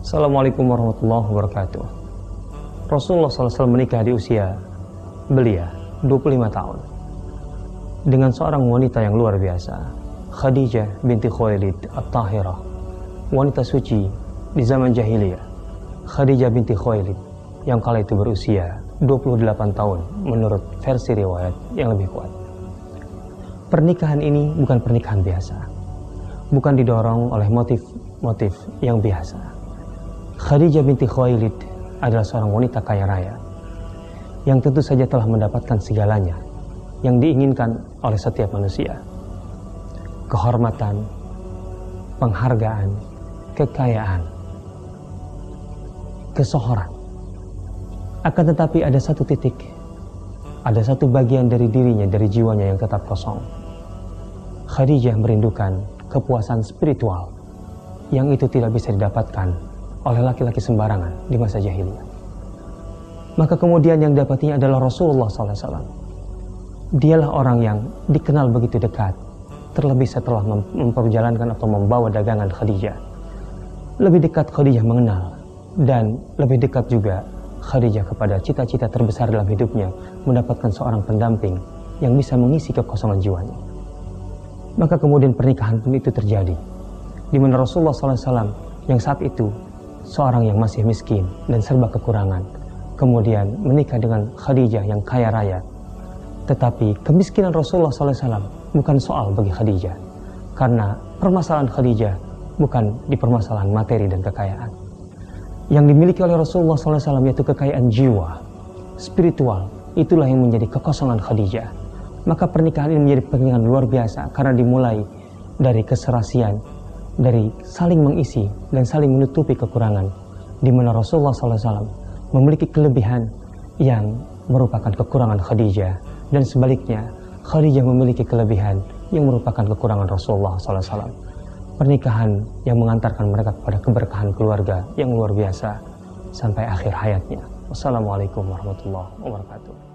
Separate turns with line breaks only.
Assalamualaikum warahmatullahi wabarakatuh. Rasulullah SAW menikah di usia belia 25 tahun dengan seorang wanita yang luar biasa, Khadijah binti Khuwailid At-Tahirah, wanita suci di zaman jahiliyah. Khadijah binti Khuwailid yang kala itu berusia 28 tahun menurut versi riwayat yang lebih kuat. Pernikahan ini bukan pernikahan biasa. Bukan didorong oleh motif-motif yang biasa. Khadijah binti Khuwailid adalah seorang wanita kaya raya yang tentu saja telah mendapatkan segalanya yang diinginkan oleh setiap manusia. Kehormatan, penghargaan, kekayaan, kesohoran. Akan tetapi ada satu titik, ada satu bagian dari dirinya, dari jiwanya yang tetap kosong Khadijah merindukan kepuasan spiritual yang itu tidak bisa didapatkan oleh laki-laki sembarangan di masa jahiliyah. Maka kemudian yang dapatinya adalah Rasulullah SAW. Dialah orang yang dikenal begitu dekat, terlebih setelah memperjalankan atau membawa dagangan Khadijah. Lebih dekat Khadijah mengenal dan lebih dekat juga Khadijah kepada cita-cita terbesar dalam hidupnya mendapatkan seorang pendamping yang bisa mengisi kekosongan jiwanya. Maka kemudian pernikahan pun itu terjadi. Di mana Rasulullah SAW yang saat itu seorang yang masih miskin dan serba kekurangan. Kemudian menikah dengan Khadijah yang kaya raya. Tetapi kemiskinan Rasulullah SAW bukan soal bagi Khadijah. Karena permasalahan Khadijah bukan di permasalahan materi dan kekayaan. Yang dimiliki oleh Rasulullah SAW yaitu kekayaan jiwa, spiritual. Itulah yang menjadi kekosongan Khadijah maka pernikahan ini menjadi pernikahan luar biasa karena dimulai dari keserasian, dari saling mengisi dan saling menutupi kekurangan. Di mana Rasulullah SAW memiliki kelebihan yang merupakan kekurangan Khadijah dan sebaliknya Khadijah memiliki kelebihan yang merupakan kekurangan Rasulullah SAW. Pernikahan yang mengantarkan mereka kepada keberkahan keluarga yang luar biasa sampai akhir hayatnya. Wassalamualaikum warahmatullahi wabarakatuh.